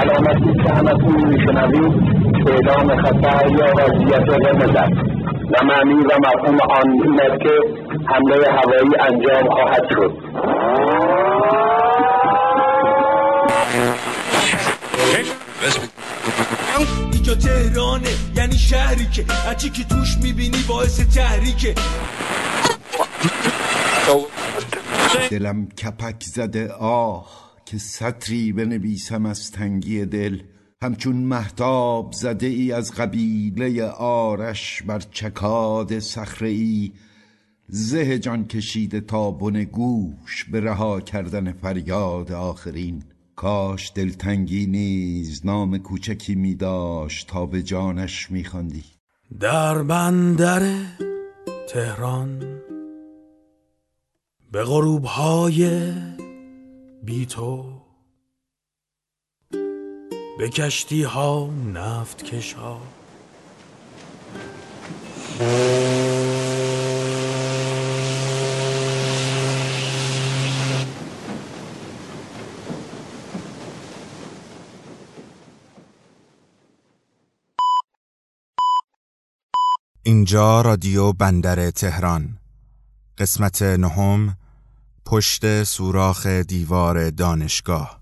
علامتی که همتون میشنوید. اعلام خطر یا وضعیت قرمز است. و معنی و مفهوم آن این است که حمله هوایی انجام خواهد شد. اینجا تهرانه یعنی شهری که هرچی که توش می‌بینی باعث تحریکه. دلم کپک زده آه. که سطری بنویسم از تنگی دل. همچون محتاب زده ای از قبیله آرش بر چکاد صخره ای زه جان کشیده تا بن گوش به رها کردن فریاد آخرین. کاش دلتنگی نیز نام کوچکی می داشت تا به جانش می خواندی. در بندر تهران به غروب های بی تو. به کشتی ها نفت کش ها اینجا رادیو بندر تهران. قسمت نهم پشت سوراخ دیوار دانشگاه.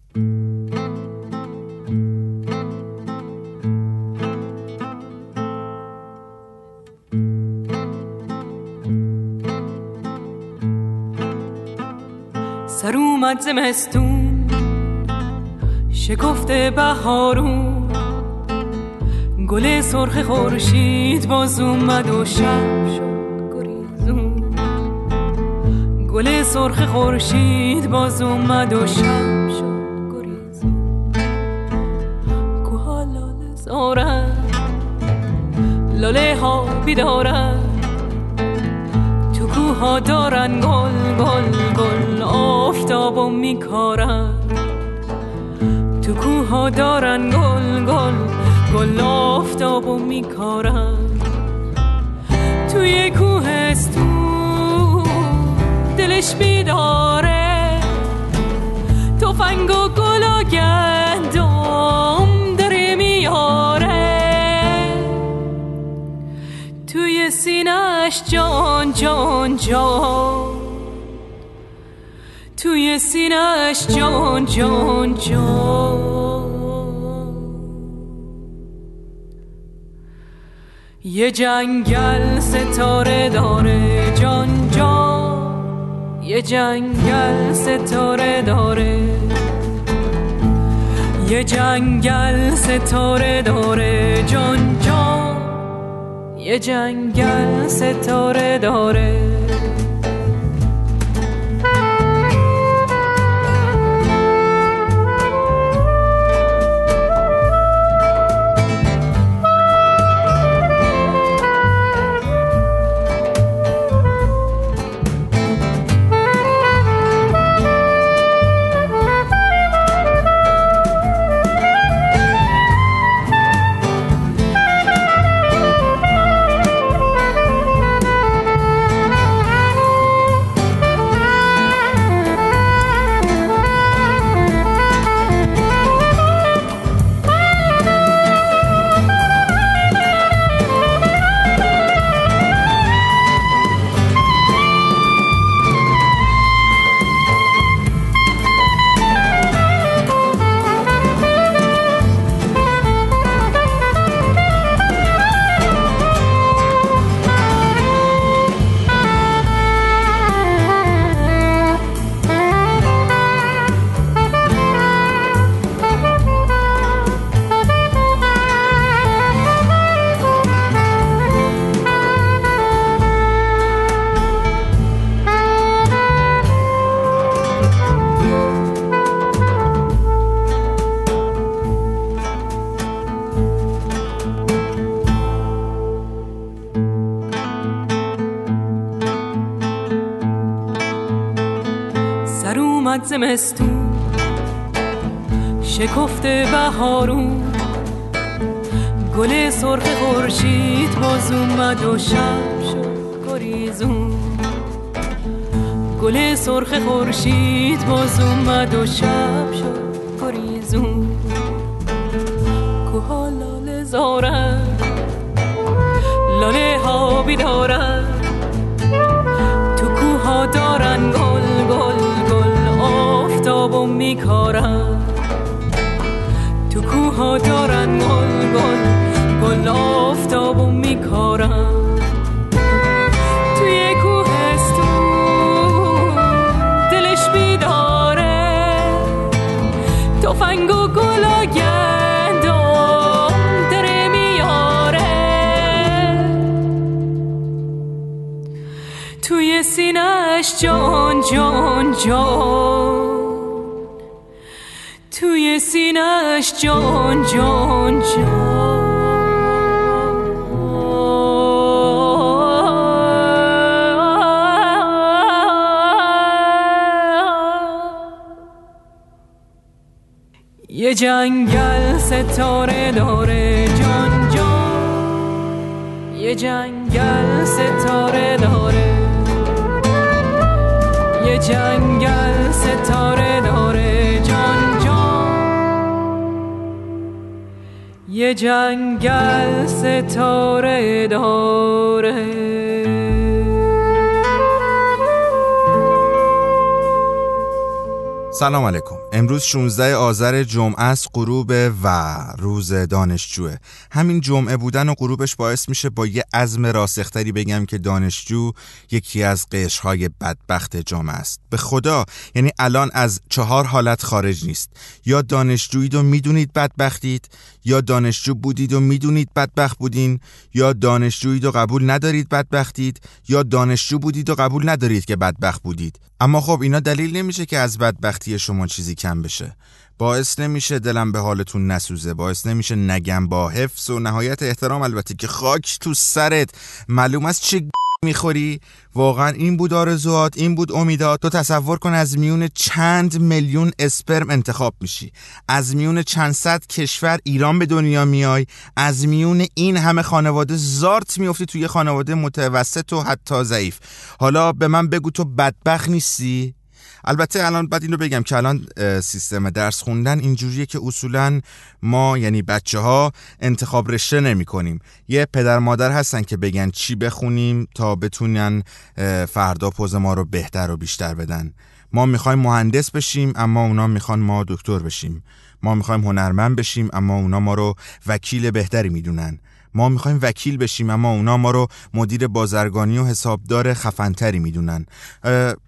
سر اومد زمستون شکفته بهارون. گل سرخ خورشید باز اومد و شب شد. گل سرخ خورشید باز اومد و شب شد گریزون. کوها لاله زارن لاله ها بیدارن. تو کوها دارن گل گل گل آفتابو میکارن. تو کوها دارن گل گل گل آفتابو میکارن. توی کوهستون دلش بیداره. تفنگ و گل و گندم داره میاره. توی سینش جان جان جان. توی سینش جان جان جان. یه جنگل ستاره داره. یه جنگل ستاره داره. یه جنگل ستاره داره. جان جان یه جنگل ستاره داره. زمستون شکفته بهارون. گل سرخ خورشید باز اومد و شب شد گریزون. گل سرخ خورشید باز اومد و شب شد گریزون. زارن. لانه ها بیدارن. تو کوه ها دارن گل گل. میکارن تو کوه ها دارن گل گل گل آفتاب و میکارن توی کوهستون دلش بیداره. تفنگ و گل و گندم داره میاره. توی سینهش جان جان جان. سینهش جان جان جان. یه جنگل ستاره داره جان جان. یه جنگل ستاره داره. یه جنگل ستاره یه جنگل ستاره داره. سلام علیکم. امروز 16 آذر جمعه است غروب و روز دانشجوه. همین جمعه بودن و غروبش باعث میشه با یه عزم راسختری بگم که دانشجو یکی از قشرهای بدبخت جامعه است. به خدا یعنی الان از چهار حالت خارج نیست. یا دانشجویید و می‌دونید بدبختید یا دانشجو بودید و می‌دونید بدبخت بودین یا دانشجویید و قبول ندارید بدبختید یا دانشجو بودید و قبول ندارید که بدبخت بودید. اما خب اینا دلیل نمیشه که از بدبختی شما چیزی کم بشه. باعث نمیشه دلم به حالتون نسوزه باعث نمیشه نگم با حفظ و نهایت احترام البته که خاک تو سرت. معلوم است چه می‌خوری؟ واقعا این بود آرزوات این بود امیدات تو تصور کن از میون چند میلیون اسپرم انتخاب میشی. از میون چند صد کشور ایران به دنیا میای. از میون این همه خانواده زارت میفتی توی خانواده متوسط و حتی ضعیف. حالا به من بگو تو بدبخت نیستی؟ البته الان بعد این رو بگم که الان سیستم درس خوندن اینجوریه که اصولا ما یعنی بچه ها انتخاب رشته نمی کنیم یه پدر مادر هستن که بگن چی بخونیم تا بتونن فردا پوز ما رو بهتر و بیشتر بدن. ما می‌خوایم مهندس بشیم اما اونا می‌خوان ما دکتر بشیم. ما می‌خوایم هنرمند بشیم اما اونا ما رو وکیل بهتری می‌دونن. ما می‌خوایم وکیل بشیم اما اونا ما رو مدیر بازرگانی و حسابدار خفنتری می‌دونن.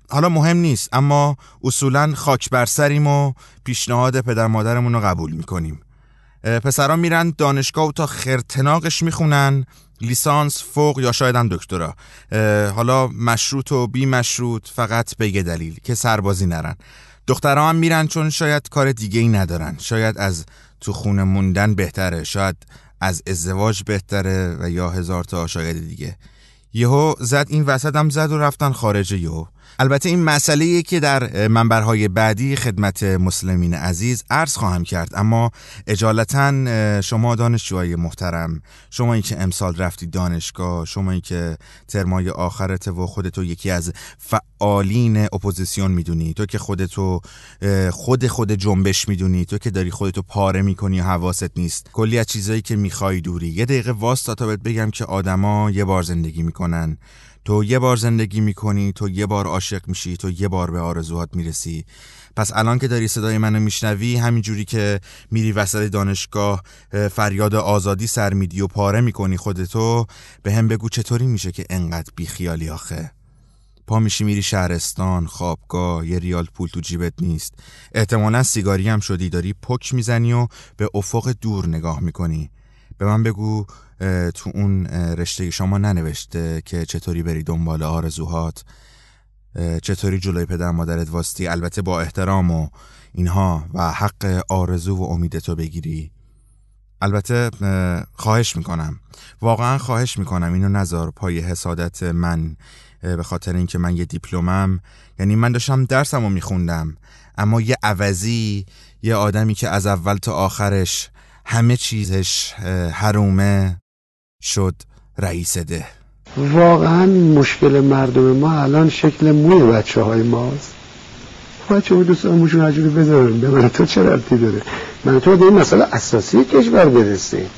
حالا مهم نیست اما اصولا خاک بر سریم و پیشنهاد پدر مادرمون رو قبول می‌کنیم. پسران میرن دانشگاه و تا خرتناقش می‌خونن لیسانس فوق یا شاید هم دکترا. حالا مشروط و بی مشروط فقط به یه دلیل که سربازی نرن. دخترها هم میرن چون شاید کار دیگه ای ندارن. شاید از تو خونه موندن بهتره. شاید از ازدواج بهتره و یا هزار تا شاید دیگه. یهو زد این وسط هم زد و رفتن خارج یهو. البته این مسئله که در منبرهای بعدی خدمت مسلمین عزیز عرض خواهم کرد. اما اجالتا شما دانشجوهای محترم شما این که امسال رفتی دانشگاه شما این که ترمای آخرت و خودتو یکی از فعالین اپوزیسیون می‌دونی تو که خودتو خود خود جنبش می‌دونی تو که داری خودتو پاره می‌کنی و حواست نیست. کلی از چیزایی که می‌خوای دوری. یه دقیقه واسطا تا بگم که آدما یه بار زندگی می‌کنن. تو یه بار زندگی می‌کنی تو یه بار عاشق میشی تو یه بار به آرزوهات می‌رسی. پس الان که داری صدای منو میشنوی همینجوری که میری وسط دانشگاه فریاد آزادی سر میدی و پاره می‌کنی خودتو به هم بگو چطوری میشه که انقدر بیخیالی آخه. پا میشی میری شهرستان خوابگاه یه ریال پول تو جیبت نیست. احتمالا سیگاری هم شدی داری پک می‌زنی و به افق دور نگاه می‌کنی. به من بگو تو اون رشته شما ننوشته که چطوری بری دنبال آرزوهات؟ چطوری جلوی پدر مادرت واسطی؟ البته با احترام و اینها و حق آرزو و امید تو بگیری. البته خواهش می‌کنم. واقعا خواهش می‌کنم اینو نذار پای حسادت من. به خاطر اینکه من یه دیپلمم یعنی من داشتم درسمو میخوندم. اما یه عوضی یه آدمی که از اول تا آخرش همه چیزش حرومه. شد رئیس ده. واقعا مشکل مردم ما الان شکل موی بچه های ماست. بچه های دوست موشون عجوری بذارن. به من تو چه ربطی داره؟ من تو به این مسئله اساسی کشور برسیم.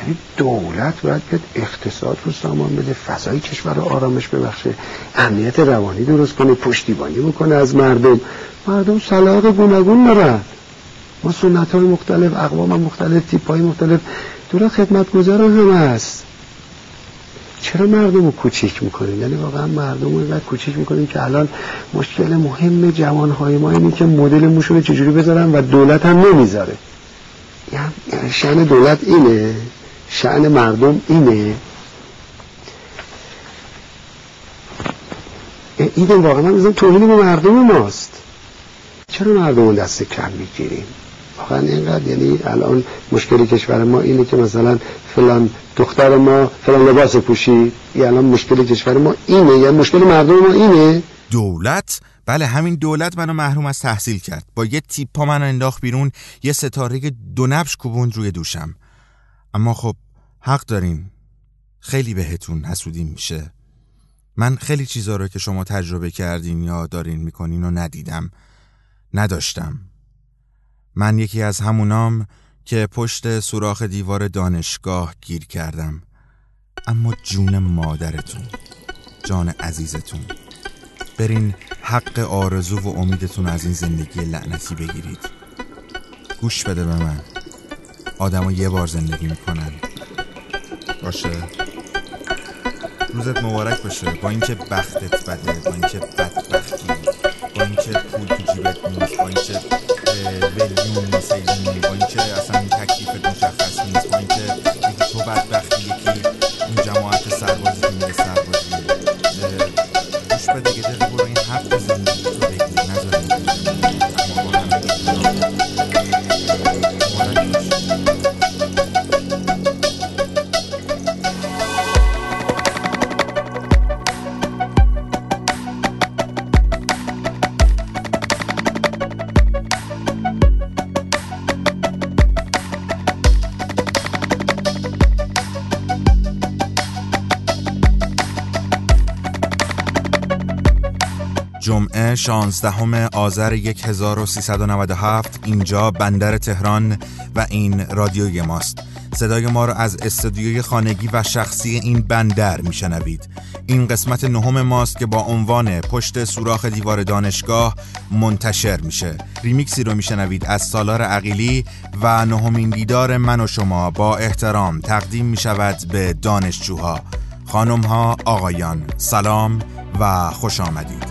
یعنی دولت باید بیاد اقتصاد رو سامان بده فضای کشور رو آرامش ببخشه امنیت روانی درست کنه پشتیبانی بکنه از مردم. مردم سلاق گوناگون دارن. ما سنت های مختلف اقوام مختلف تیپ های مختلف دولت خدمتگزار هم هست. چرا مردم رو کوچیک می‌کنیم یعنی واقعا مردم رو اینقدر کوچیک می‌کنیم که الان مشکل مهم جوانهای ما اینه که مدل موشون رو چجوری بذارن و دولت هم نمی‌ذاره. یعنی شن دولت اینه شعن مردم اینه. این واقعا من توهین به مردم ماست. چرا مردم دست کم می‌گیریم؟ واقعا اینقدر یعنی الان مشکل کشور ما اینه که مثلا فلان دختر ما فلان لباس پوشی یا الان مشکل کشور ما اینه یا مشکل مردم ما اینه. دولت؟ بله همین دولت منو محروم از تحصیل کرد. با یه تیپا منو انداخت بیرون یه ستاره دو نبش کوبوند روی دوشم. اما خب حق دارین. خیلی بهتون حسودیم میشه. من خیلی چیزا رو که شما تجربه کردین یا دارین می‌کنین و ندیدم. نداشتم. من یکی از همونام که پشت سوراخ دیوار دانشگاه گیر کردم. اما جون مادرتون جان عزیزتون برین حق آرزو و امیدتون از این زندگی لعنتی بگیرید. گوش بده به من. آدم یه بار زندگی می‌کنن. باشه. روزت مبارک باشه. با اینکه بختت بده با اینکه بدبختی. با اینکه پول تو جیبت نیست با اینکه ولیون نیست با اینکه اصلا تکلیفت مشخص نیست با اینکه تو بدبختی یکی اون جماعت سربازی که میره سربازی گوش بده 16 آذر 1397 اینجا بندر تهران و این رادیوی ماست. صدای ما را از استودیوی خانگی و شخصی این بندر میشنوید. این قسمت نهم ماست که با عنوان پشت سوراخ دیوار دانشگاه منتشر میشه. ریمیکسی رو میشنوید از سالار عقیلی و نهمین دیدار من و شما با احترام تقدیم می‌شود به دانشجوها. خانم ها آقایان سلام و خوش آمدید.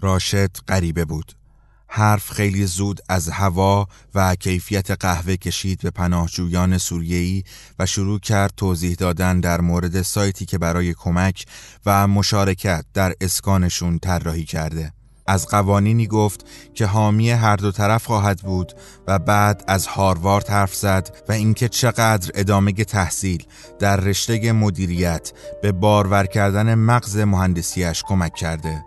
راشد غریبه بود حرف خیلی زود از هوا و کیفیت قهوه کشید به پناهجویان سوریه‌ای و شروع کرد توضیح دادن در مورد سایتی که برای کمک و مشارکت در اسکانشون طراحی کرده. از قوانینی گفت که حامی هر دو طرف خواهد بود و بعد از هاروارد حرف زد و اینکه چقدر ادامه تحصیل در رشته مدیریت به بارور کردن مغز مهندسیش کمک کرده.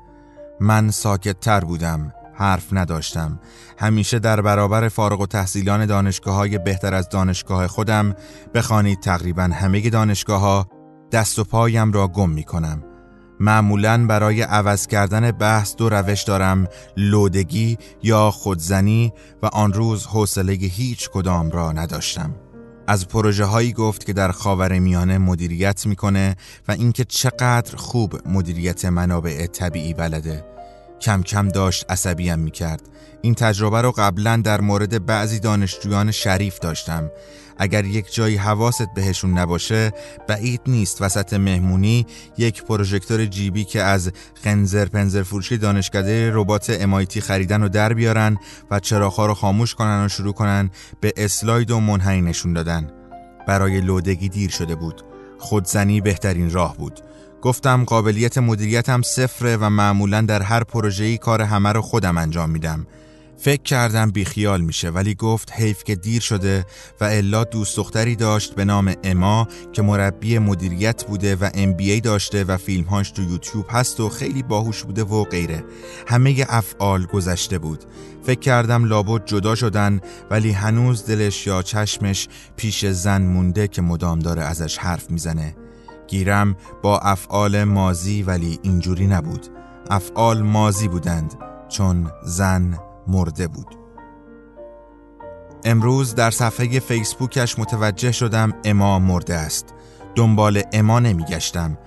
من ساکت تر بودم حرف نداشتم. همیشه در برابر فارغ و تحصیلان دانشگاه های بهتر از دانشگاه خودم بخوانید تقریبا همه دانشگاه ها دست و پایم را گم می کنم معمولا برای عوض کردن بحث دو روش دارم لودگی یا خودزنی و آن روز حوصله هیچ کدام را نداشتم. از پروژه هایی گفت که در خاور میانه مدیریت می‌کنه و اینکه چقدر خوب مدیریت منابع طبیعی بلده کم کم داشت عصبیم می کرد. این تجربه رو قبلا در مورد بعضی دانشجویان شریف داشتم. اگر یک جایی حواست بهشون نباشه بعید نیست وسط مهمونی یک پروژکتور جیبی که از خنزر پنزر فروشی دانشکده ربات امایتی خریدن و در بیارن و چراغها رو خاموش کنن و شروع کنن به اسلاید و منحنی نشون دادن برای لودگی دیر شده بود خودزنی بهترین راه بود گفتم قابلیت مدیریتم صفره و معمولا در هر پروژه‌ای کار همه رو خودم انجام میدم. فکر کردم بیخیال میشه ولی گفت حیف که دیر شده و الا دوست دختری داشت به نام اما که مربی مدیریت بوده و ام بی ای داشته و فیلمهاش تو یوتیوب هست و خیلی باهوش بوده و غیره. همه افعال گذشته بود. فکر کردم لابد جدا شدن ولی هنوز دلش یا چشمش پیش زن مونده که مدام داره ازش حرف می‌زنه. گیرم با افعال مازی ولی اینجوری نبود. افعال مازی بودند چون زن مرده بود. امروز در صفحه فیسبوکش متوجه شدم اما مرده است. دنبال اما نمیگشتم.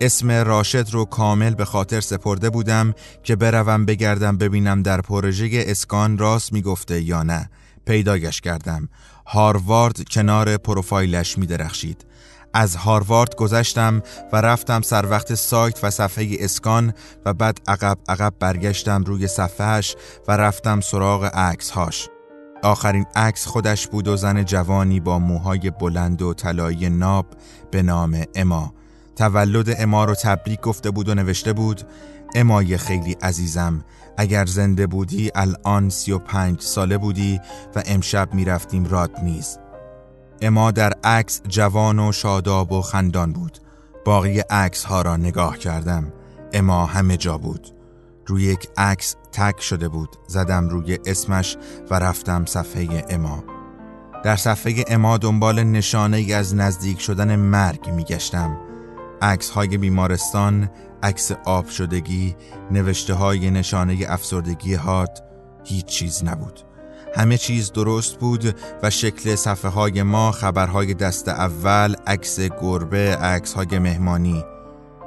اسم راشد رو کامل به خاطر سپرده بودم که بروم بگردم ببینم در پروژه اسکان راست می‌گفته یا نه. پیداگش کردم. هاروارد کنار پروفایلش می درخشید از هاروارد گذشتم و رفتم سر وقت سایت و صفحه اسکان و بعد عقب عقب برگشتم روی صفحهش و رفتم سراغ عکس هاش. آخرین عکس خودش بود و زن جوانی با موهای بلند و طلایی ناب به نام اما. تولد اما رو تبریک گفته بود و نوشته بود امای خیلی عزیزم اگر زنده بودی الان سی و پنج ساله بودی و امشب می‌رفتیم راد میز اما در عکس جوان و شاداب و خندان بود. باقی عکس ها را نگاه کردم. اما همه جا بود. روی یک عکس تک شده بود. زدم روی اسمش و رفتم صفحه اما. در صفحه اما دنبال نشانه ای از نزدیک شدن مرگ میگشتم. عکس های بیمارستان عکس آب شدگی نوشته های نشانه افسردگی هات هیچ چیز نبود. همه چیز درست بود و شکل صفحه های ما خبرهای دست اول عکس گربه عکس های مهمانی.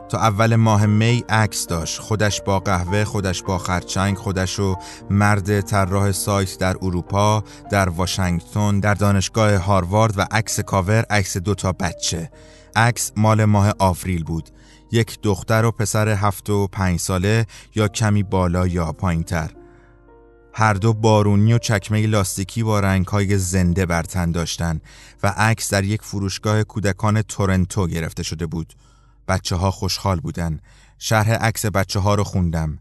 تا اول ماه می عکس داشت. خودش با قهوه خودش با خرچنگ خودش و مرد طراح سایت در اروپا در واشنگتن در دانشگاه هاروارد و عکس کاور عکس دوتا بچه. عکس مال ماه آوریل بود. یک دختر و پسر هفت و پنج ساله یا کمی بالا یا پایین تر هر دو بارونی و چکمه لاستیکی با رنگهای زنده بر تن داشتند و عکس در یک فروشگاه کودکان تورنتو گرفته شده بود. بچه ها خوشحال بودن. شرح عکس بچه ها رو خوندم.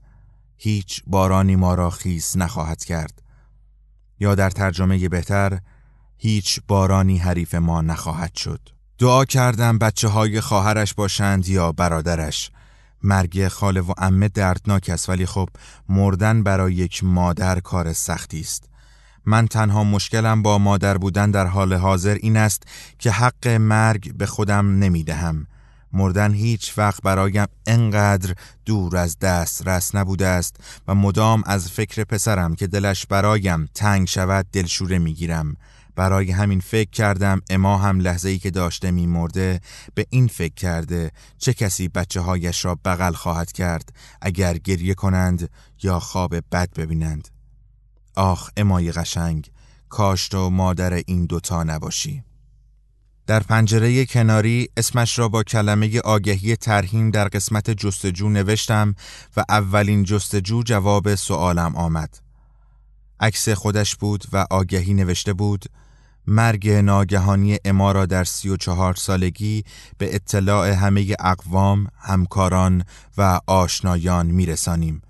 هیچ بارانی ما را خیس نخواهد کرد. یا در ترجمه بهتر هیچ بارانی حریف ما نخواهد شد. دعا کردم بچه های خواهرش باشند یا برادرش مرگ خاله و امه دردناک است ولی خب مردن برای یک مادر کار سختی است. من تنها مشکلم با مادر بودن در حال حاضر این است که حق مرگ به خودم نمی‌دهم. مردن هیچ وقت برایم انقدر دور از دست رس نبوده است و مدام از فکر پسرم که دلش برایم تنگ شود دلشوره می‌گیرم. برای همین فکر کردم اما هم لحظه ای که داشته میمرده به این فکر کرده چه کسی بچه هایش را بغل خواهد کرد اگر گریه کنند یا خواب بد ببینند آخ امای قشنگ کاش تو مادر این دوتا نباشی در پنجره کناری اسمش را با کلمه آگهی ترهیم در قسمت جستجو نوشتم و اولین جستجو جواب سوالم آمد. عکس خودش بود و آگهی نوشته بود مرگ ناگهانی اما را در سی و چهار سالگی به اطلاع همه اقوام، همکاران و آشنایان میرسانیم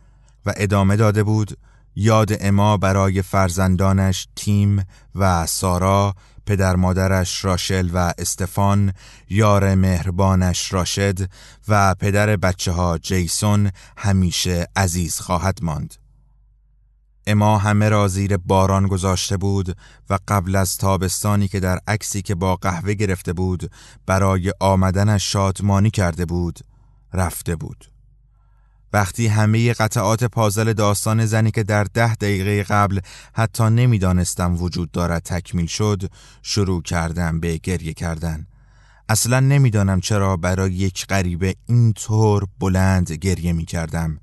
و ادامه داده بود یاد اما برای فرزندانش تیم و سارا پدر مادرش راشل و استفان یار مهربانش راشد و پدر بچه ها جیسون همیشه عزیز خواهد ماند. اما همه را زیر باران گذاشته بود و قبل از تابستانی که در عکسی که با قهوه گرفته بود برای آمدنش شادمانی کرده بود رفته بود. وقتی همه قطعات پازل داستان زنی که در ده دقیقه قبل حتی نمی‌دانستم وجود دارد تکمیل شد شروع کردم به گریه کردن. اصلا نمی‌دانم چرا برای یک غریبه اینطور بلند گریه می کردم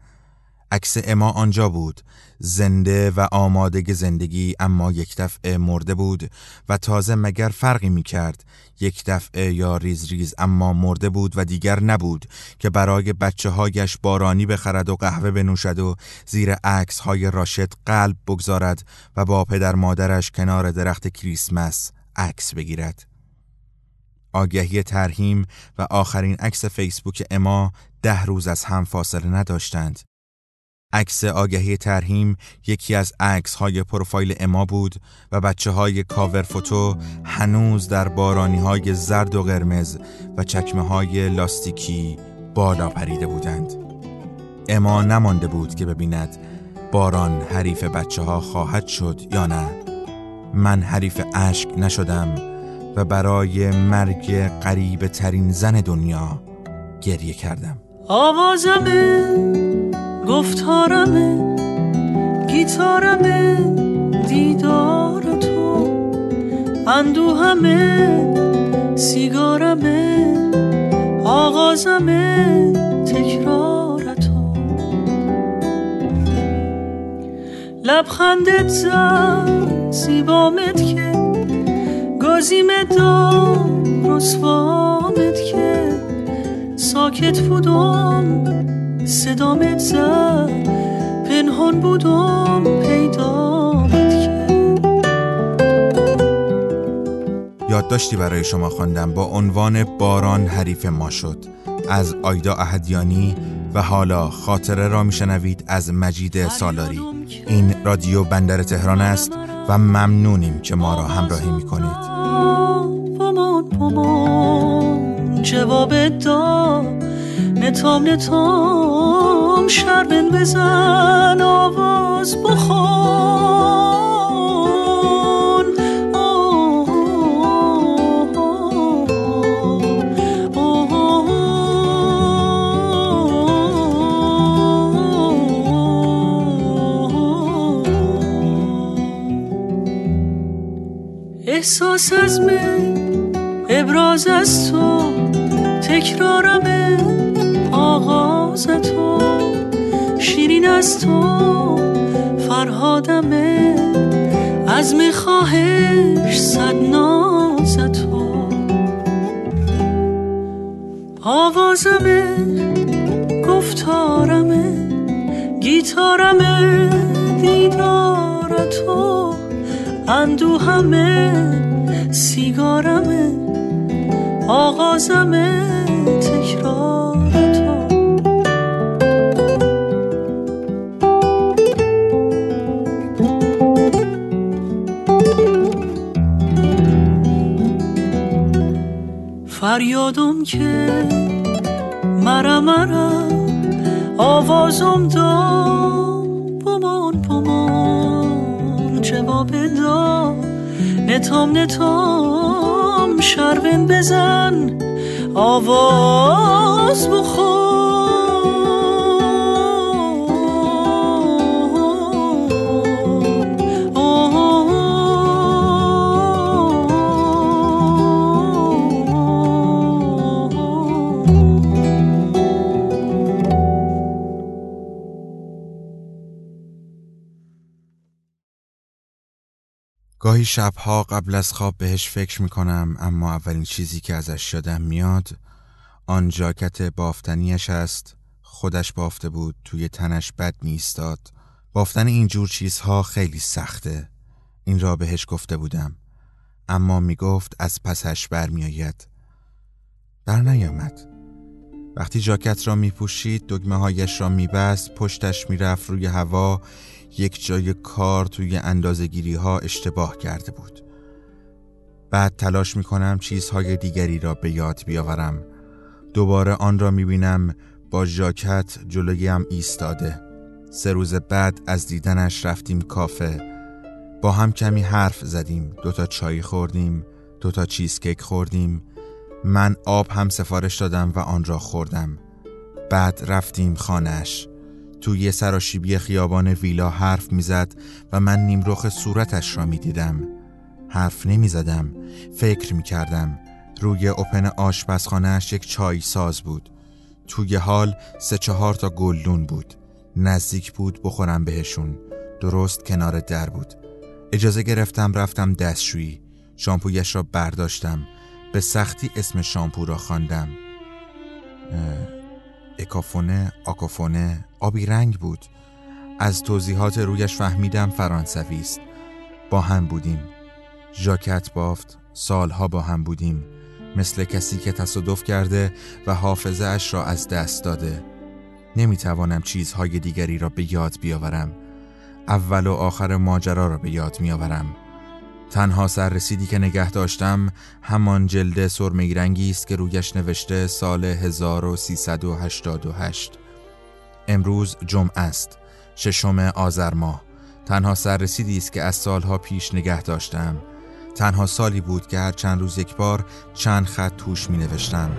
عکس اما آنجا بود. زنده و آماده زندگی اما یک دفعه مرده بود و تازه مگر فرقی می کرد یک دفعه یا ریز ریز اما مرده بود و دیگر نبود که برای بچه هایش بارانی بخرد و قهوه بنوشد و زیر عکس های راشد قلب بگذارد و با پدر مادرش کنار درخت کریسمس عکس بگیرد. آگهی ترهیم و آخرین عکس فیسبوک اما ده روز از هم فاصله نداشتند. عکس آگهی ترهیم یکی از عکس های پروفایل اما بود و بچه های کاور فوتو هنوز در بارانی های زرد و قرمز و چکمه های لاستیکی بالا پریده بودند. اما نمانده بود که ببیند باران حریف بچه ها خواهد شد یا نه. من حریف اشک نشدم و برای مرگ قریب ترین زن دنیا گریه کردم. آوازمه گفتارمه گیتارمه دیدار تو اندوهمه سیگارمه آغازمه تکرار تو. لبخندت زد زیبامت که گازیمت دار رسوامت که ساکت بودم صدامت زد پنهان بودم پیدامت یادداشتی برای شما خواندم با عنوان باران حریف ما شد. از آیدا اهدیانی و حالا خاطره را میشنوید از مجید سالاری. این رادیو بندر تهران است و ممنونیم که ما را همراهی می‌کنید. جواب داد نتام نتام شربن بزن آواز بخون. احساس از من ابراز از تو. تکرارمه آغاز تو. شیرین از تو فرهادمه از میخواهش صد ناز تو. آوازمه گفتارمه گیتارمه دیدار تو. اندوهمه سیگارمه آغازمه تکرار فریادم که مرا مرا آوازم دا بمان بمان جواب دا نتام نتام شربن بزن. آواز بخور. گاهی شبها قبل از خواب بهش فکر می‌کنم اما اولین چیزی که ازش یادم میاد آن جاکت بافتنیش است. خودش بافته بود توی تنش بد میستاد بافتن اینجور چیزها خیلی سخته. این را بهش گفته بودم. اما می‌گفت از پسش بر نیامد وقتی جاکت را میپوشید دگمه هایش را میبست پشتش می‌رفت روی هوا. یک جای کار توی اندازگیری ها اشتباه کرده بود. بعد تلاش می‌کنم چیزهای دیگری را به یاد بیاورم. دوباره آن را می‌بینم با ژاکت جلویم ایستاده. سه روز بعد از دیدنش رفتیم کافه. با هم کمی حرف زدیم. دوتا چای خوردیم دوتا چیزکیک خوردیم. من آب هم سفارش دادم و آن را خوردم. بعد رفتیم خانهش توی سراشیبی خیابان ویلا حرف می‌زد و من نیمرخ صورتش را می‌دیدم. حرف نمی‌زدم. فکر می‌کردم. روی اوپن آشپزخانهش یک چای ساز بود. توی حال سه چهار تا گلدون بود. نزدیک بود بخورم بهشون. درست کنار در بود. اجازه گرفتم رفتم دستشویی. شامپویش را برداشتم. به سختی اسم شامپو را خواندم. اکافونه آکافونه آبی رنگ بود. از توضیحات رویش فهمیدم فرانسوی است. با هم بودیم. ژاکت بافت سالها با هم بودیم. مثل کسی که تصادف کرده و حافظه اش را از دست داده. نمی‌توانم چیزهای دیگری را به یاد بیاورم. اول و آخر ماجرا را به یاد میآورم. تنها سررسیدی که نگه داشتم همان جلد سرمه رنگی است که رویش نوشته سال 1388 امروز جمعه است ششم آذر ماه. تنها سررسیدی است که از سالها پیش نگه داشتم. تنها سالی بود که هر چند روز یک بار چند خط توش می نوشتم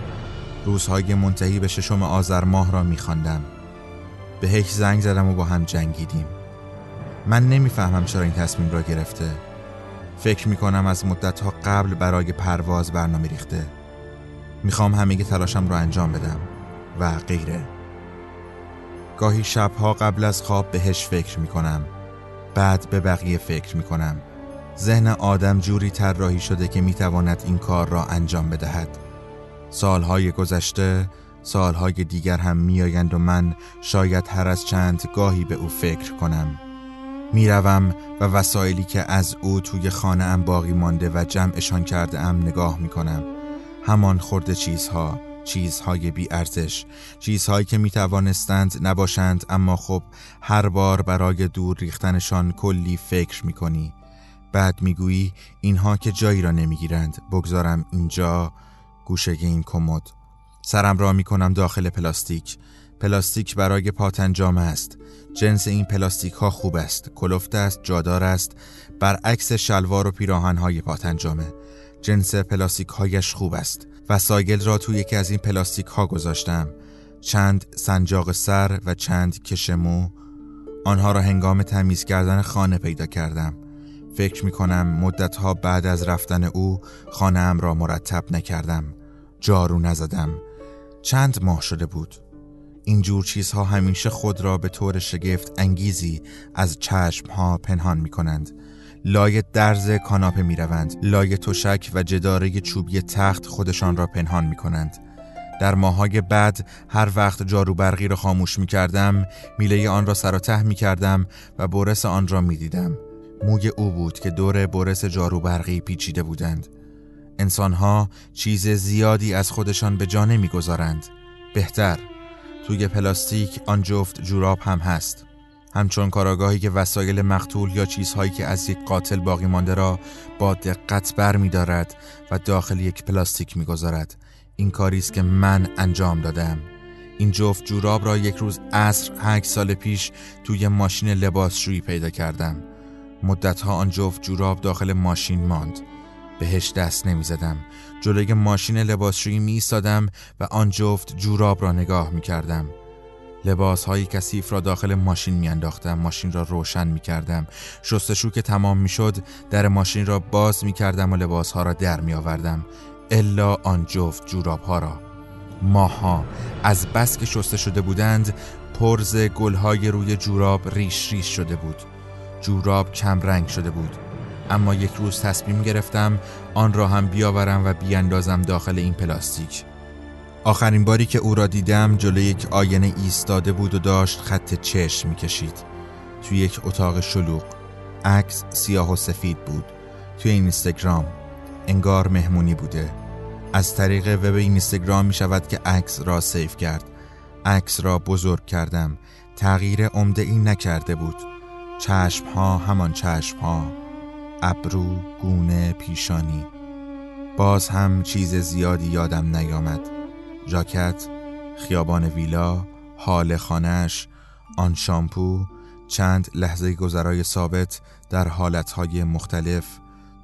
روزهای منتهی به ششم آذر ماه را می خواندم. به هیچ زنگ زدم و با هم جنگیدیم. من نمی‌فهمم چرا این تصمیم را گرفته. فکر می کنم از مدتها قبل برای پرواز برنامه ریخته. می‌خوام همه تلاشم را انجام بدم و غیره. گاهی شبها قبل از خواب بهش فکر می کنم بعد به بقیه فکر می کنم ذهن آدم جوری طراحی شده که می تواند این کار را انجام بدهد. سالهای گذشته سالهای دیگر هم میآیند و من شاید هر از چند گاهی به او فکر کنم. می‌روم و وسایلی که از او توی خانه ام باقی مانده و جمعشان کرده ام نگاه می کنم همان خورده چیزها. چیزهای بی ارزش. چیزهایی که می توانستند نباشند اما خب هر بار برای دور ریختنشان کلی فکر می کنی بعد می‌گویی اینها که جایی را نمی‌گیرند. بگذارم اینجا گوشه این کمد. سرم را می کنم داخل پلاستیک. پلاستیک برای پاتن‌جامه است. جنس این پلاستیک ها خوب است. کلفت است جادار است. برعکس شلوار و پیراهن های پاتن‌جامه جنس پلاستیک هایش خوب است وسایل را توی یکی از این پلاستیک ها گذاشتم. چند سنجاق سر و چند کش مو آنها را هنگام تمیز کردن خانه پیدا کردم. فکر می کنم مدت ها بعد از رفتن او خانه را مرتب نکردم. جارو نزدم. چند ماه شده بود. اینجور چیزها همیشه خود را به طور شگفت انگیزی از چشم ها پنهان می کنند لای درز کاناپه می روند لای تشک و جداره چوبی تخت خودشان را پنهان می کنند در ماهای بعد هر وقت جارو برقی را خاموش می کردم میله آن را سر می کردم و برس آن را می دیدم موی او بود که دور برس جارو برقی پیچیده بودند. انسانها چیز زیادی از خودشان به جا نمی‌گذارند. بهتر توی پلاستیک آن جفت جوراب هم هست. همچون کاراگاهی که وسایل مقتول یا چیزهایی که از یک قاتل باقی مانده را با دقت بر می دارد و داخل یک پلاستیک می گذارد. این کاری است که من انجام دادم. این جفت جوراب را یک روز عصر هک سال پیش توی ماشین لباسشویی پیدا کردم. مدتها آن جفت جوراب داخل ماشین ماند. بهش دست نمی زدم. جلوی ماشین لباسشویی می و آن جفت جوراب را نگاه می کردم. لباس های کثیف را داخل ماشین می انداختم ماشین را روشن می کردم شستشو که تمام می شد در ماشین را باز می کردم و لباس ها را در می آوردم الا آن جفت جوراب ها را. ماها از بس که شسته شده بودند پرز گل های روی جوراب ریش ریش شده بود. جوراب کم رنگ شده بود. اما یک روز تصمیم گرفتم آن را هم بیاورم و بیاندازم داخل این پلاستیک. آخرین باری که او را دیدم جلوی یک آینه ایستاده بود و داشت خط چشم می‌کشید. توی یک اتاق شلوغ. عکس سیاه و سفید بود. توی اینستاگرام. انگار مهمونی بوده. از طریق وب اینستاگرام می شود که عکس را سیف کرد. عکس را بزرگ کردم. تغییر عمده این نکرده بود. چشم ها همان چشم ها ابرو گونه پیشانی. باز هم چیز زیادی یادم نیامد. جاکت خیابان ویلا حال خانهش آن شامپو چند لحظه گذرای ثابت در حالتهای مختلف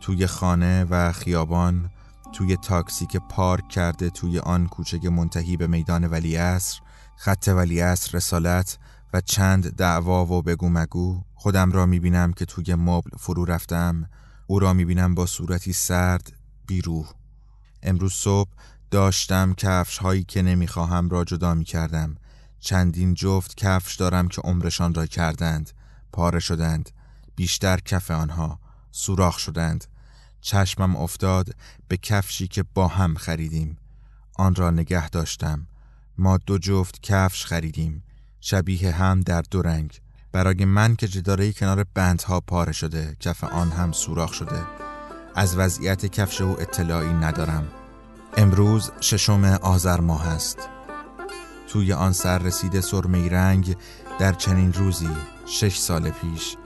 توی خانه و خیابان توی تاکسی که پارک کرده توی آن کوچه منتهی به میدان ولیعصر خط ولیعصر رسالت و چند دعوا و بگو مگو. خودم را می‌بینم که توی مبل فرو رفتم. او را می‌بینم با صورتی سرد بیروح. امروز صبح داشتم کفش هایی که نمی‌خواهم را جدا می‌کردم. چندین جفت کفش دارم که عمرشان را کردند. پاره شدند. بیشتر کف آنها. سوراخ شدند. چشمم افتاد به کفشی که با هم خریدیم. آن را نگه داشتم. ما دو جفت کفش خریدیم. شبیه هم در دو رنگ. برای من که جداره کنار بندها پاره شده کف آن هم سوراخ شده. از وضعیت کفش او اطلاعی ندارم. امروز ششم آذر ماه است. توی آن سر رسیده سرمی رنگ در چنین روزی شش سال پیش.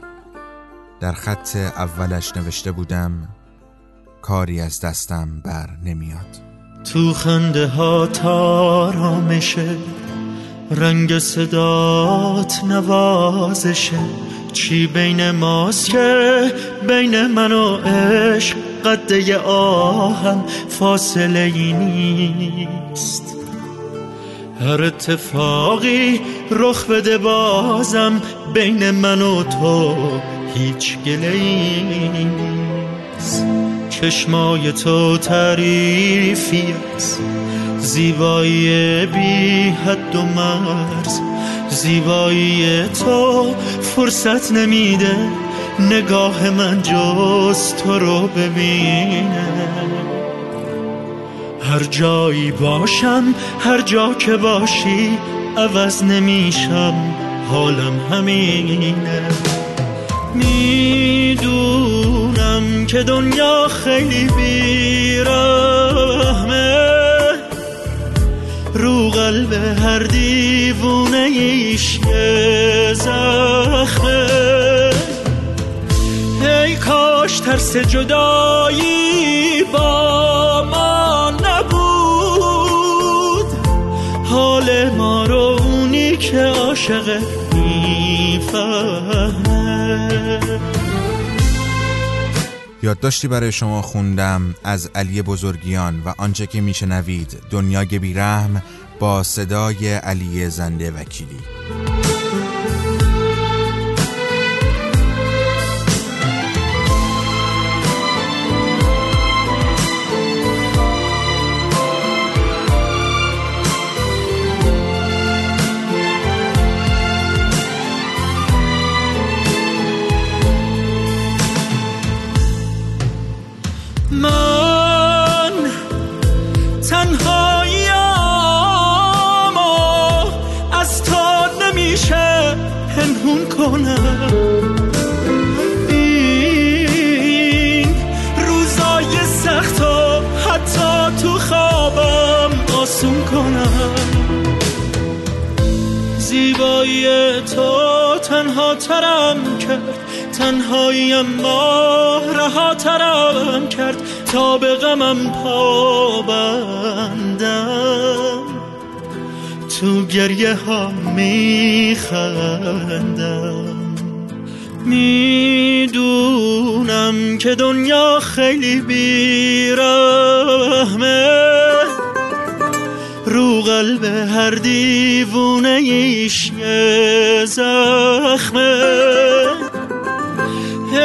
در خط اولش نوشته بودم کاری از دستم بر نمیاد. تو خنده ها تارامشه رنگ صدات نوازشه چی بین ماست که بین من و عشق قده آهم فاصله ای نیست. هر اتفاقی رخ بده بازم بین من و تو هیچ گله نیست. چشمای تو تعریفی است. زیبایی بی حد و مرز زیبایی تو فرصت نمیده نگاه من جز تو رو ببینه. هر جایی باشم هر جا که باشی عوض نمیشم حالم همینه. می‌دونم که دنیا خیلی بیرحمه. قلب هر دیوونه ایش زخمه. ای کاش ترس جدایی با ما نبود. حال ما رو اونی که عاشق می‌فهمه. یادداشتی برای شما خوندم از علی بزرگیان و آنچه که میشنوید. دنیای بیرحم با صدای علی زنده وکیلی. تنهاییم ما رها ترم کرد تا به غمم پا بندم. تو گریه ها میخندم. می‌دونم که دنیا خیلی بیرحمه. رو قلب هر دیوونه ایش زخمه.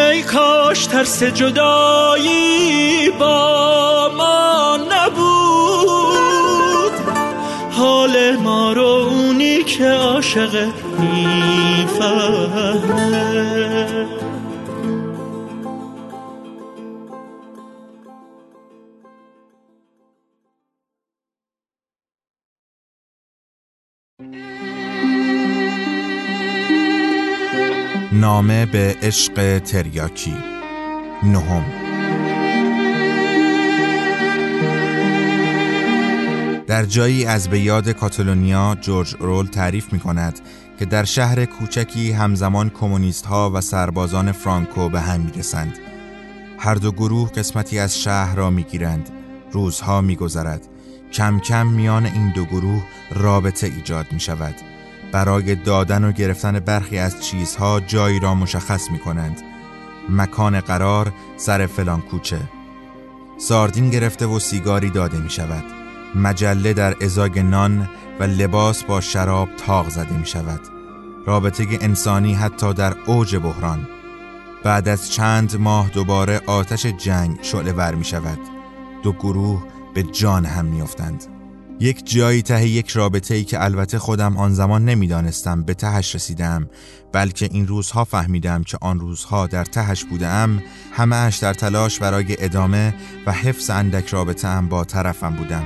ای کاش ترس جدایی با ما نبود. حال ما رو اونی که عاشق می‌فهمه. نامه به عشق تریاکی نهم در جایی از به یاد کاتالونیا جورج رول تعریف می کند که در شهر کوچکی همزمان کمونیست ها و سربازان فرانکو به هم می رسند. هر دو گروه قسمتی از شهر را می گیرند. روزها می گذرد. کم کم میان این دو گروه رابطه ایجاد می شود. برای دادن و گرفتن برخی از چیزها جایی را مشخص می کنند. مکان قرار سر فلان کوچه. ساردین گرفته و سیگاری داده می شود. مجله در ازاگ نان و لباس با شراب تاغ زده می شود. رابطه انسانی حتی در اوج بحران بعد از چند ماه دوباره آتش جنگ شعله ور می شود دو گروه به جان هم می افتند. یک جایی ته یک رابطه ای که البته خودم آن زمان نمی‌دانستم به تهش رسیدم بلکه این روزها فهمیدم که آن روزها در تهش بودم همه اش در تلاش برای ادامه و حفظ اندک رابطه ام با طرفم بودم.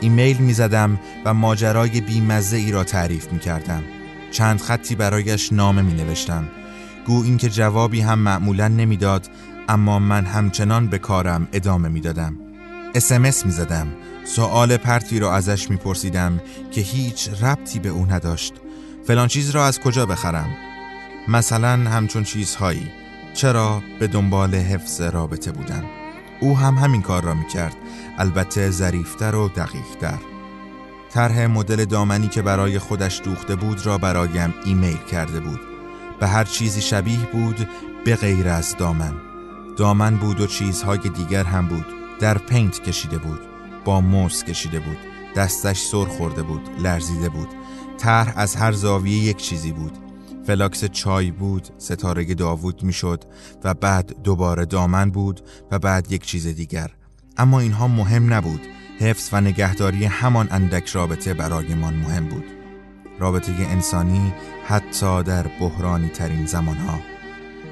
ایمیل می زدم و ماجرای بیمزه ای را تعریف می کردم چند خطی برایش نامه می نوشتم گو اینکه جوابی هم معمولا نمی‌داد اما من همچنان به کارم ادامه می‌دادم. اسمس می زدم سوال پرتی را ازش میپرسیدم که هیچ ربطی به او نداشت. فلان چیز را از کجا بخرم؟ مثلا همچون چیزهایی. چرا به دنبال حفظ رابطه بودم او هم همین کار را می‌کرد. البته ظریفتر و دقیقتر. طرح مدل دامنی که برای خودش دوخته بود را برایم ایمیل کرده بود. به هر چیزی شبیه بود به غیر از دامن. دامن بود و چیزهای دیگر هم بود. در Paint کشیده بود. با موس کشیده بود. دستش سر خورده بود لرزیده بود. طرح از هر زاویه یک چیزی بود. فلاکس چای بود ستاره داوود می‌شد و بعد دوباره دامن بود و بعد یک چیز دیگر. اما اینها مهم نبود. حفظ و نگهداری همان اندک رابطه برایمان مهم بود. رابطه انسانی حتی در بحرانی ترین زمانها.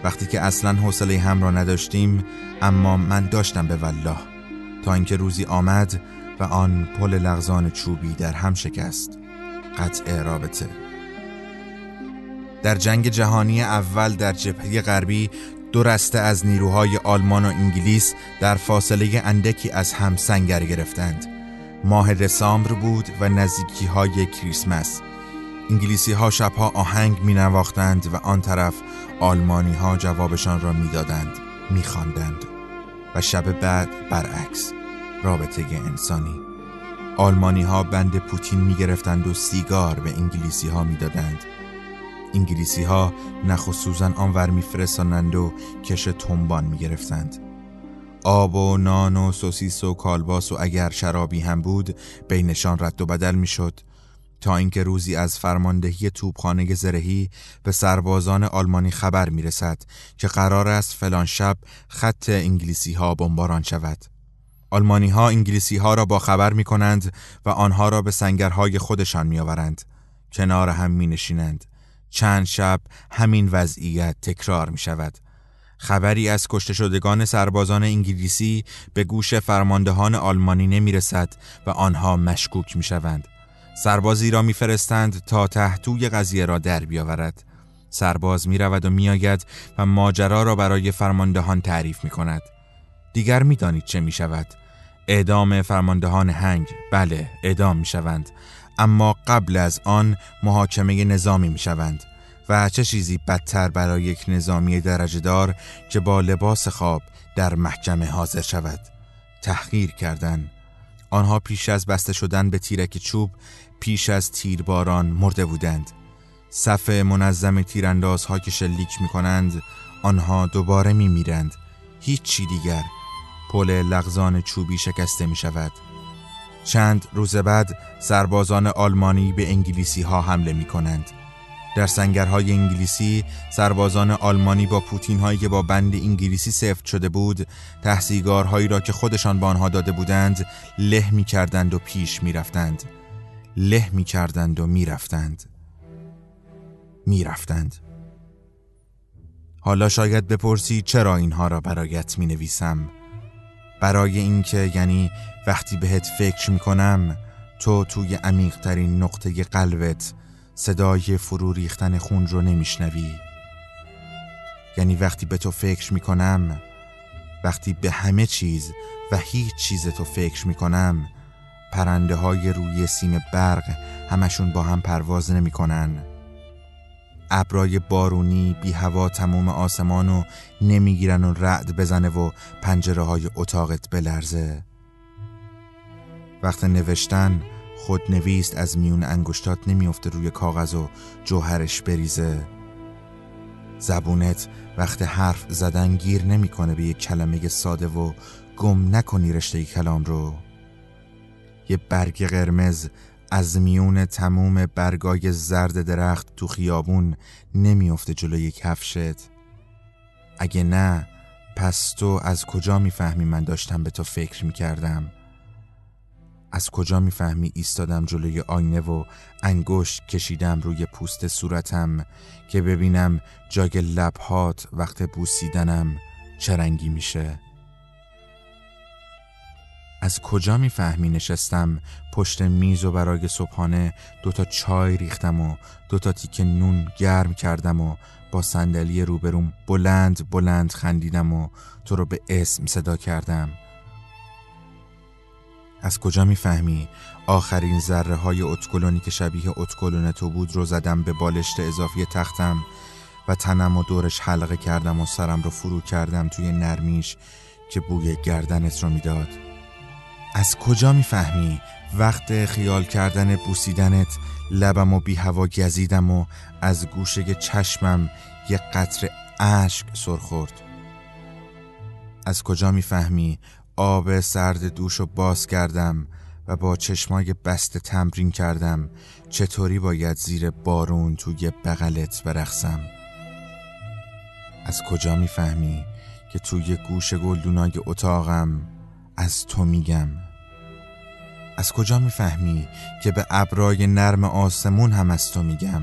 وقتی که اصلا حوصله هم را نداشتیم اما من داشتم به والله. تا اینکه روزی آمد و آن پل لغزان چوبی در هم شکست. قطع رابطه. در جنگ جهانی اول در جبهه غربی دو رسته از نیروهای آلمان و انگلیس در فاصله اندکی از هم سنگر گرفتند. ماه دسامبر بود و نزدیکی های کریسمس. انگلیسی ها شبها آهنگ می نواختند و آن طرف آلمانی ها جوابشان را می‌دادند میخواندند. و شب بعد برعکس. رابطه انسانی. آلمانی ها بند پوتین می گرفتند و سیگار به انگلیسی ها می‌دادند. انگلیسی ها نخ و سوزن آنور میفرستانند و کش تنبان می گرفتند آب و نان و سوسیس و کالباس و اگر شرابی هم بود بینشان رد و بدل می‌شد. تا اینکه روزی از فرماندهی توپخانه زرهی به سربازان آلمانی خبر می رسد که قرار است فلان شب خط انگلیسی ها بمباران شود. آلمانی ها انگلیسی ها را با خبر می کنند و آنها را به سنگرهای خودشان می آورند. کنار هم می نشینند. چند شب همین وضعیت تکرار می شود. خبری از کشته شدگان سربازان انگلیسی به گوش فرماندهان آلمانی نمی رسد و آنها مشکوک می شوند. سربازی را میفرستند تا تحتوی قضیه را در بیاورد. سرباز می رود و میآید و ماجرا را برای فرماندهان تعریف می کند دیگر می‌دانید چه می شود اعدام فرماندهان هنگ بله اعدام می شوند اما قبل از آن محاکمه نظامی می شوند و چه چیزی بدتر برای یک نظامی درجه دار که با لباس خواب در محکمه حاضر شود؟ تحقیر کردن. آنها پیش از بسته شدن به تیرک چوب پیش از تیرباران مرده بودند. صف منظم تیراندازها که شلیک می کنند آنها دوباره می میرند هیچی دیگر. پل لغزان چوبی شکسته می شود چند روز بعد سربازان آلمانی به انگلیسی ها حمله می کنند در سنگرهای انگلیسی سربازان آلمانی با پوتین هایی که با بند انگلیسی سفت شده بود تحصیگارهایی را که خودشان به آنها داده بودند له می کردند و پیش می رفتند له می کردند و می رفتند می رفتند حالا شاید بپرسی چرا اینها را برایت می نویسم برای اینکه یعنی وقتی بهت فکر می کنم تو توی عمیقترین نقطه قلبت صدای فرو ریختن خون رو نمیشنوی. یعنی وقتی به تو فکر می‌کنم وقتی به همه چیز و هیچ چیز تو فکر می‌کنم پرنده های روی سیم برق همشون با هم پرواز نمی‌کنن. ابرای بارونی بی هوا تموم آسمانو نمی‌گیرن و رعد بزنه و پنجره های اتاقت بلرزه. وقت نوشتن خود نویست از میون انگشتات نمیافته روی کاغذ و جوهرش بریزه. زبونت وقت حرف زدن گیر نمی‌کنه به یک کلمه ساده و گم نکنی رشته کلام رو. یه برگ قرمز از میون تموم برگای زرد درخت تو خیابون نمیافته جلوی کفشت. اگه نه پس تو از کجا می‌فهمی من داشتم به تو فکر می‌کردم؟ از کجا می‌فهمی ایستادم جلوی آینه و انگشت کشیدم روی پوست صورتم که ببینم جای لبهات وقت بوسیدنم چه رنگی میشه؟ از کجا می‌فهمی نشستم؟ پشت میز و برای صبحانه دوتا چای ریختم و دوتا تیکه نون گرم کردم و با صندلی روبروم بلند بلند خندیدم و تو رو به اسم صدا کردم. از کجا می‌فهمی؟ آخرین ذره های اتکلونی که شبیه اتکلون تو بود رو زدم به بالشت اضافی تختم و تنم و دورش حلقه کردم و سرم رو فرو کردم توی نرمیش که بوی گردنت رو می‌داد. از کجا می‌فهمی وقت خیال کردن بوسیدنت؟ لبم و بی هوا گزیدم و از گوشه چشمم یه قطر اشک سرخورد از کجا می‌فهمی آب سرد دوش رو باز کردم و با چشمای بسته تمرین کردم چطوری باید زیر بارون توی بغلت برخصم از کجا می‌فهمی که توی گوش گلدونای اتاقم از تو میگم. از کجا می‌فهمی که به ابرای نرم آسمون هم از تو میگم؟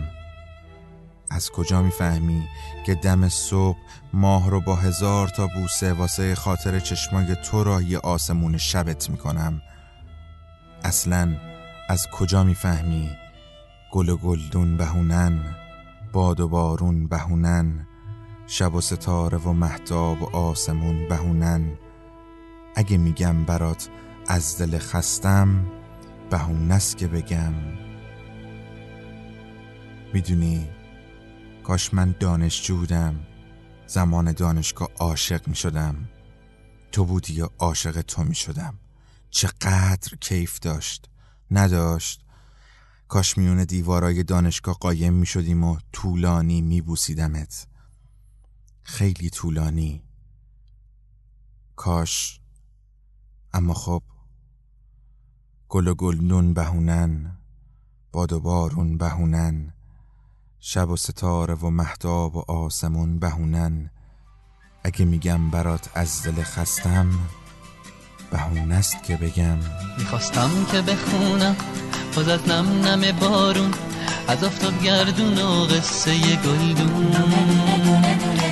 از کجا می‌فهمی که دم صبح ماه رو با هزار تا بوسه واسه خاطر چشمای تو را یه آسمون شبت می‌کنم؟ اصلا از کجا می‌فهمی گل و گلدون بهونن باد و بارون بهونن شب و ستاره و محتاب و آسمون بهونن؟ اگه میگم برات از دل خستم بهونست که بگم. می‌دونی کاش من دانشجو بودم زمان دانشگاه عاشق می شدم تو بودی یا عاشق تو می شدم چقدر کیف داشت نداشت. کاش میون دیوارای دانشگاه قایم می شدیم و طولانی می بوسیدمت خیلی طولانی. کاش اما خب گل و گلدون بهونن باد و بارون بهونن شب و ستاره و محتاب و آسمون بهونن. اگه میگم برات از دل خستم بهونست که بگم. می‌خواستم که بخونم. از نم نم بارون از افتاد گردون و قصه گلدون.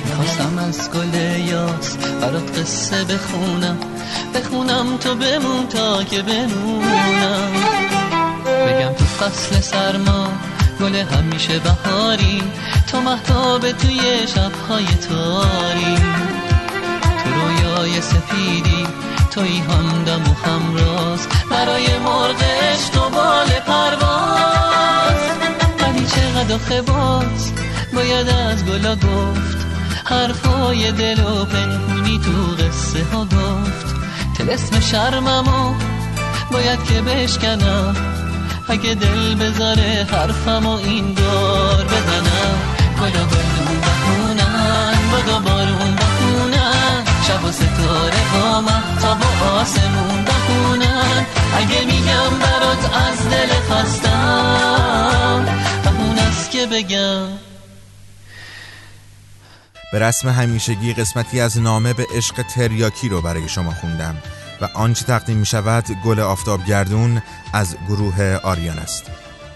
می‌خواستم از گل یاس برات قصه بخونم. بخونم تو بمون تا که بمونم. بگم تو فصل سرما گل همیشه بهاری. تو محتاب توی شبهای تاری. تو رویای سفیدی توی همدم و همراز برای مرغ عشق و بال پرواز. ولی چقدر خباز باید از گلا گفت. حرفای دل و پنهونی تو قصه ها گفت. تلسم شرممو باید که بشکنم. اگه دل بذاره حرفم و این دار بزنم. گلا گلون بخونن بخونن شب و ستاره با محتاب و آسمون بخونن. اگه میگم برات از دل خستم بهون است که بگم. به رسم همیشگی قسمتی از نامه به عشق تریاکی رو برای شما خوندم و آنچه تقدیم می شود گل آفتابگردون از گروه آریان است.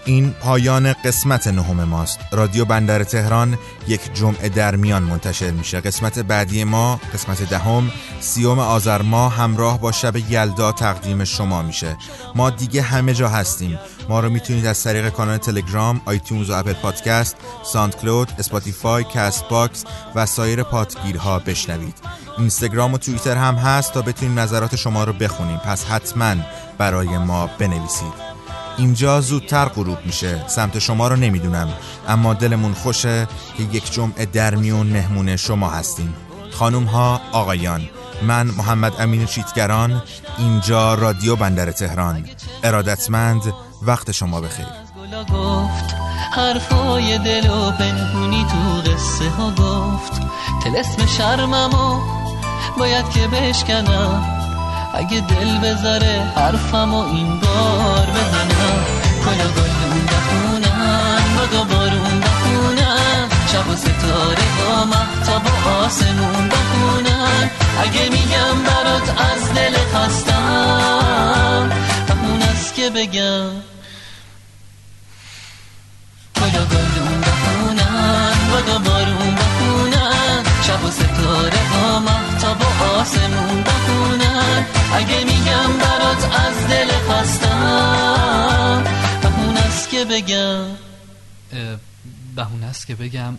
این پایان قسمت نهم ماست. رادیو بندر تهران یک جمعه در میان منتشر میشه. قسمت بعدی ما قسمت دهم سی‌ام آذر ماه همراه با شب یلدا تقدیم شما میشه. ما دیگه همه جا هستیم. ما رو می‌تونید از طریق کانال تلگرام iTunes و Apple Podcast SoundCloud Spotify Castbox و سایر پادگیرها بشنوید. اینستاگرام و توییتر هم هست تا بتونیم نظرات شما رو بخونیم پس حتما برای ما بنویسید. اینجا زودتر غروب میشه. سمت شما رو نمی‌دونم. اما دلمون خوشه که یک جمعه در میون مهمون شما هستیم. خانوم ها آقایان من محمد امین چیتگران اینجا رادیو بندر تهران. ارادتمند وقت شما بخیر. حرفای دل و پنهونی تو قصه ها گفت. تلسم شرممو باید که بشکنم. اگه دل بذاره حرفم و این بار بزنم. کلا گلون بخونم بگا بارون بخونم شب و ستاره با محتاب و آسمون بخونم اگه میگم برات از دل خستم همون است که بگم. کلا گلون بخونم بگا بارون بخونم شب و ستاره با محتاب و آسمون بخونم اگه میگم برات از دل خواستم بهون است که بگم. بهون است که بگم.